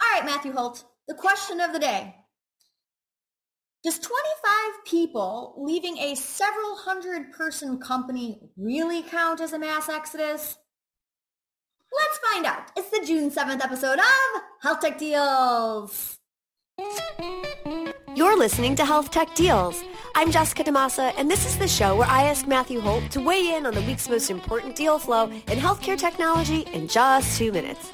All right, Matthew Holt, the question of the day. Does 25 people leaving a several hundred person company really count as a mass exodus? Let's find out. It's the June 7th episode of Health Tech Deals. You're listening to Health Tech Deals. I'm Jessica DaMassa, and this is the show where I ask Matthew Holt to weigh in on the week's most important deal flow in healthcare technology in just two minutes.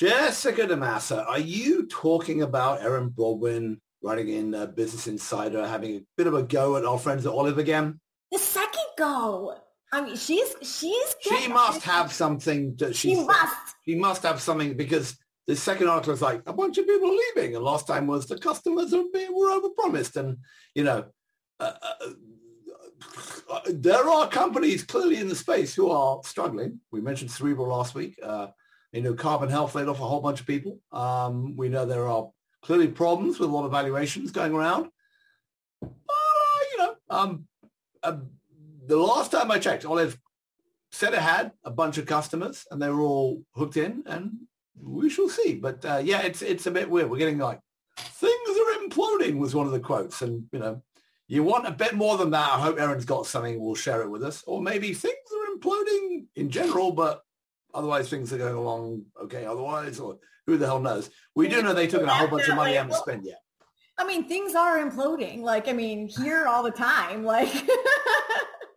Jessica DaMassa, are you talking about Erin Brodwin running in uh, Business Insider, having a bit of a go at our friends at Olive again? The second go. I mean, she's she's. She must have something that She must. She must have something because the second article is like a bunch of people leaving, and last time was the customers were overpromised, and you know. Uh, uh, there are companies clearly in the space who are struggling. We mentioned Cerebral last week. Uh, you know, Carbon Health laid off a whole bunch of people. Um, we know there are clearly problems with a lot of valuations going around. But, uh, you know, um, uh, the last time I checked, Olive said it had a bunch of customers and they were all hooked in and we shall see. But uh, yeah, it's it's a bit weird. We're getting like, things are imploding was one of the quotes. And, you know, you want a bit more than that. I hope Erin's got something. We'll share it with us. Or maybe things are imploding in general, but otherwise things are going along okay otherwise. Or who the hell knows? We do know they took in a whole bunch of money they haven't spent yet. I mean, things are imploding. Like, I mean, here all the time. Like,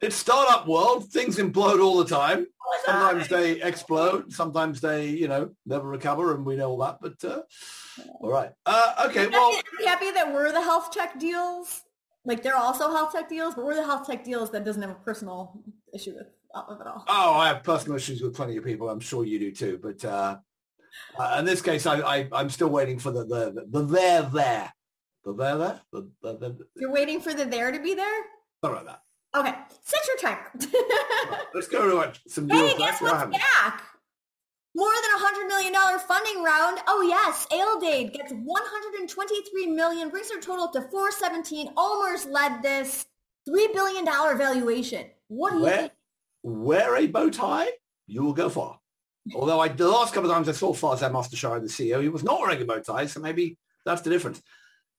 It's startup world. Things implode all the time. Sometimes they explode. Sometimes they, you know, never recover, and we know all that. But uh, all right, uh, okay. Well, happy, happy that we're the health tech deals. Like, they're also health tech deals, but we're the health tech deals that doesn't have a personal issue with, with it all. oh, I have personal issues with plenty of people. I'm sure you do too. But uh, uh, in this case, I, I, I'm still waiting for the the the there there, the there there, the, the, the, You're waiting for the there to be there? something like that. Okay, set your timer. Right, let's go to watch some hey, news. guess what's back? More than a $100 million funding round. Oh, yes. Aledade gets 123 million, brings their total to 417. OMERS led this $3 billion valuation. What do you think? Wear a bow tie, you will go far. Although I, the last couple of times I saw Farzad Mostashari, the CEO, he was not wearing a bow tie, so maybe that's the difference.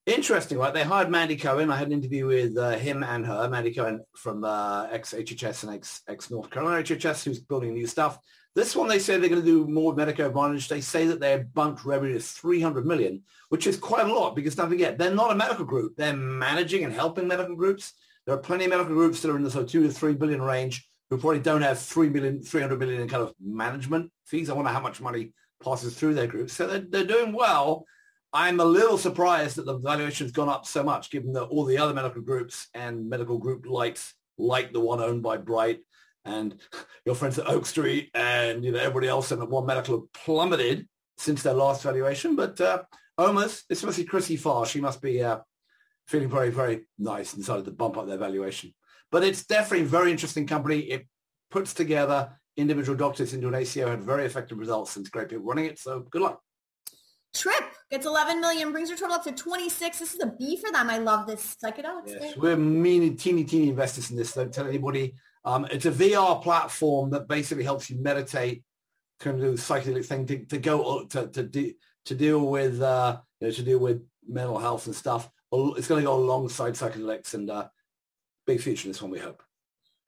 Interesting, right? They hired Mandy Cohen. I had an interview with uh, him and her, Mandy Cohen from uh, ex-HHS and ex- ex-North Carolina HHS, who's building new stuff. This one, they say they're going to do more Medicare Advantage. They say that they bumped revenue to 300 million, which is quite a lot because don't forget, they're not a medical group. They're managing and helping medical groups. There are plenty of medical groups that are in the sort of two to three billion range who probably don't have three million, 300 million in kind of management fees. I wonder how much money passes through their groups. So they're, they're doing well. I'm a little surprised that the valuation's gone up so much, given that all the other medical groups and medical group lights, like the one owned by Bright and your friends at Oak Street and you know everybody else in the One Medical have plummeted since their last valuation. But uh, OMERS, especially Chrissy Farr, she must be uh, feeling very, very nice and decided to bump up their valuation. But it's definitely a very interesting company. It puts together individual doctors into an ACO, had very effective results, and great people running it. So good luck. TRIPP gets 11 million, brings their total up to 26. This is a B for them. I love this psychedelics. Yes, thing. we're meany, teeny, teeny investors in this. Don't tell anybody. Um, it's a VR platform that basically helps you meditate, kind of do a psychedelic thing to, to go to to, de- to deal with uh, you know, to deal with mental health and stuff. It's going to go alongside psychedelics and uh, big future in this one. We hope.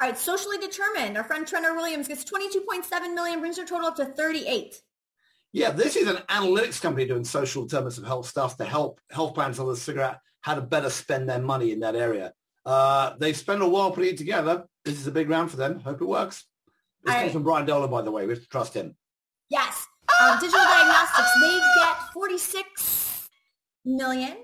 All right, socially determined. Our friend Trenor Williams gets 22.7 million, brings their total up to 38. Yeah, this is an analytics company doing social determinants of health stuff to help health plans others figure out how to better spend their money in that area. Uh, they've spent a while putting it together. This is a big round for them. Hope it works. This comes right. from Brian Dolan, by the way. We have to trust him. Yes. Um, digital diagnostics, they get 46 million,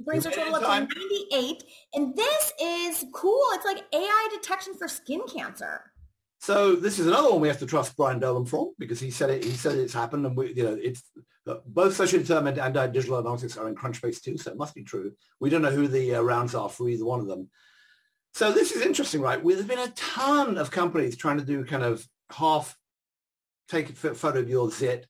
brings their total up to 98. And this is cool. It's like AI detection for skin cancer. So this is another one we have to trust Brian Dolan from because he said it. He said it's happened, and we, you know, it's uh, both social determined and uh, digital analytics are in Crunchbase too, so it must be true. We don't know who the uh, rounds are for either one of them. So this is interesting, right? There's been a ton of companies trying to do kind of half take a photo of your zit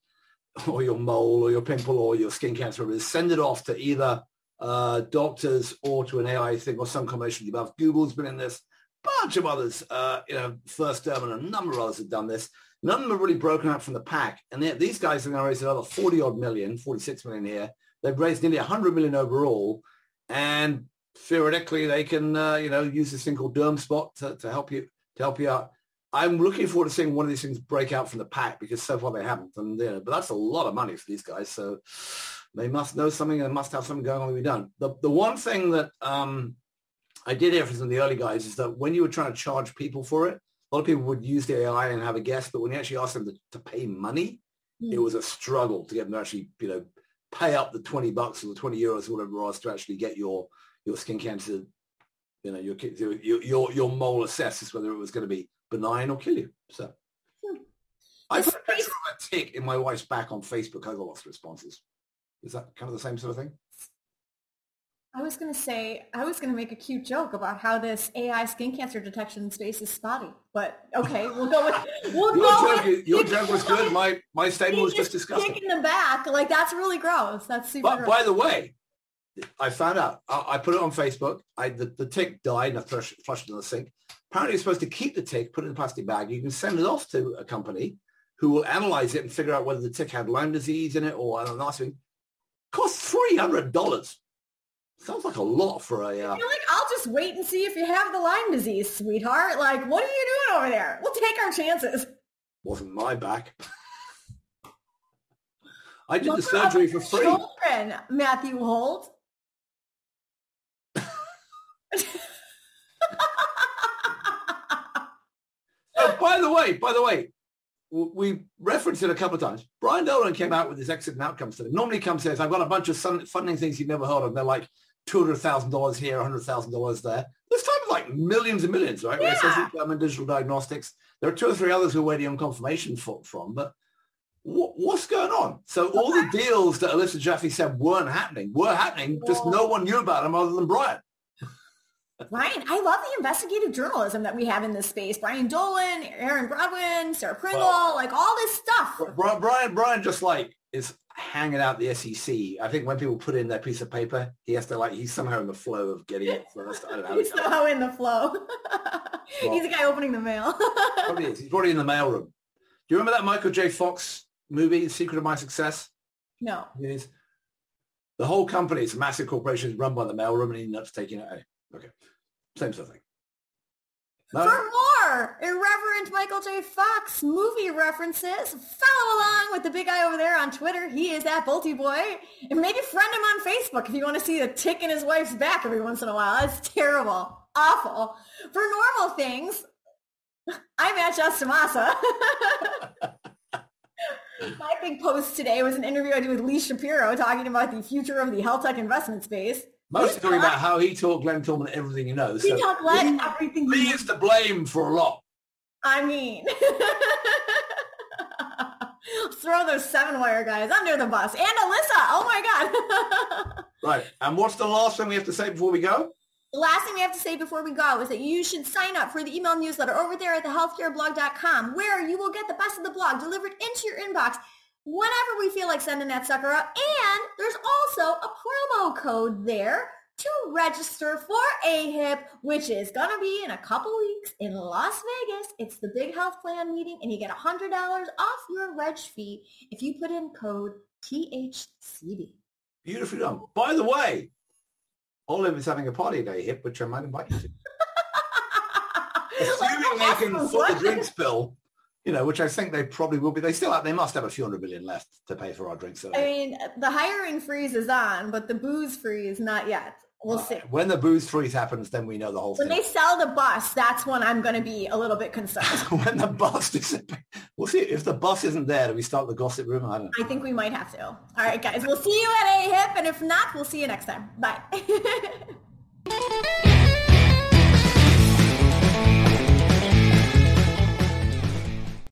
or your mole or your pimple or your skin cancer, is, send it off to either uh, doctors or to an AI thing or some combination above. Google's been in this bunch of others, uh, you know, First Derm and a number of others have done this. None of them are really broken out from the pack. And these guys are going to raise another 40 odd million, 46 million here. They've raised nearly 100 million overall. And theoretically, they can, uh, you know, use this thing called DermSpot to, to help you to help you out. I'm looking forward to seeing one of these things break out from the pack because so far they haven't. And you know, but that's a lot of money for these guys. So they must know something and must have something going on to be done. The the one thing that um, I did hear from some of the early guys is that when you were trying to charge people for it, a lot of people would use the AI and have a guess, but when you actually asked them to, to pay money, mm. it was a struggle to get them to actually, you know, pay up the 20 bucks or the 20 euros or whatever it was to actually get your, your skin cancer, you know, your, your, your, your mole assessed whether it was going to be benign or kill you. So hmm. I put a picture of a tick in my wife's back on Facebook. I got lots of responses. Is that kind of the same sort of thing? I was going to say, I was going to make a cute joke about how this AI skin cancer detection space is spotty, but okay, we'll go with, we'll your go joke, with, your joke was good. My, my statement was just disgusting. Kicking the back, like that's really gross. That's super But gross. by the way, I found out, I, I put it on Facebook. I, the, the tick died and I flushed, flushed it in the sink. Apparently you're supposed to keep the tick, put it in a plastic bag. You can send it off to a company who will analyze it and figure out whether the tick had Lyme disease in it or I don't know, Costs $300. Sounds like a lot for a. Uh... You're like, I'll just wait and see if you have the Lyme disease, sweetheart. Like, what are you doing over there? We'll take our chances. Wasn't my back. I did the surgery for free. Children, Matthew Holt. oh, by the way, by the way, we referenced it a couple of times. Brian Dolan came out with his exit and outcomes today. Normally comes says, I've got a bunch of funding things you've never heard of. They're like $200,000 here, $100,000 there. This time it's like millions and millions, right? Yeah. Where it says digital diagnostics. There are two or three others who we're waiting on confirmation for, from, but what's going on? So all the deals that Alyssa Jaffe said weren't happening, were happening, just no one knew about them other than Brian. Brian, I love the investigative journalism that we have in this space. Brian Dolan, Erin Brodwin, Sarah Pringle, well, like all this stuff. Brian, Brian just like is hanging out the SEC. I think when people put in their piece of paper, he has to like he's somehow in the flow of getting it first. I don't know. he's somehow in the flow. well, he's the guy opening the mail. probably is. He's probably in the mailroom. Do you remember that Michael J. Fox movie, The Secret of My Success? No. It is. The whole company, it's a massive corporation, is run by the mailroom, and he ends up taking it. Okay, same sort of thing. No? For uh, more irreverent Michael J. Fox movie references, follow along with the big guy over there on Twitter. He is at Bolty Boy. And maybe friend him on Facebook if you want to see the tick in his wife's back every once in a while. That's terrible. Awful. For normal things, I'm at Just. My big post today was an interview I did with Lee Shapiro talking about the future of the health tech investment space. Mostly talking about how he taught Glenn Tullman everything he knows. He so taught Glenn everything he is to blame for a lot. I mean, throw those seven wire guys under the bus. And Alyssa, oh my God. right. And what's the last thing we have to say before we go? The last thing we have to say before we go is that you should sign up for the email newsletter over there at thehealthcareblog.com where you will get the best of the blog delivered into your inbox whenever we feel like sending that sucker out. And there's also a promo code there to register for AHIP, which is going to be in a couple weeks in Las Vegas. It's the big health plan meeting, and you get $100 off your reg fee if you put in code THCB. Beautifully done. By the way, Olive is having a party at AHIP, which I might invite you to. Assuming they can foot the drinks bill you know, which I think they probably will be. They still have, they must have a few hundred million left to pay for our drinks. I mean, the hiring freeze is on, but the booze freeze not yet. We'll uh, see. When the booze freeze happens, then we know the whole when thing. When they sell the bus, that's when I'm going to be a little bit concerned. when the bus is, we'll see. If the bus isn't there, do we start the gossip room? I don't know. I think we might have to. All right, guys. We'll see you at AHIP, and if not, we'll see you next time. Bye.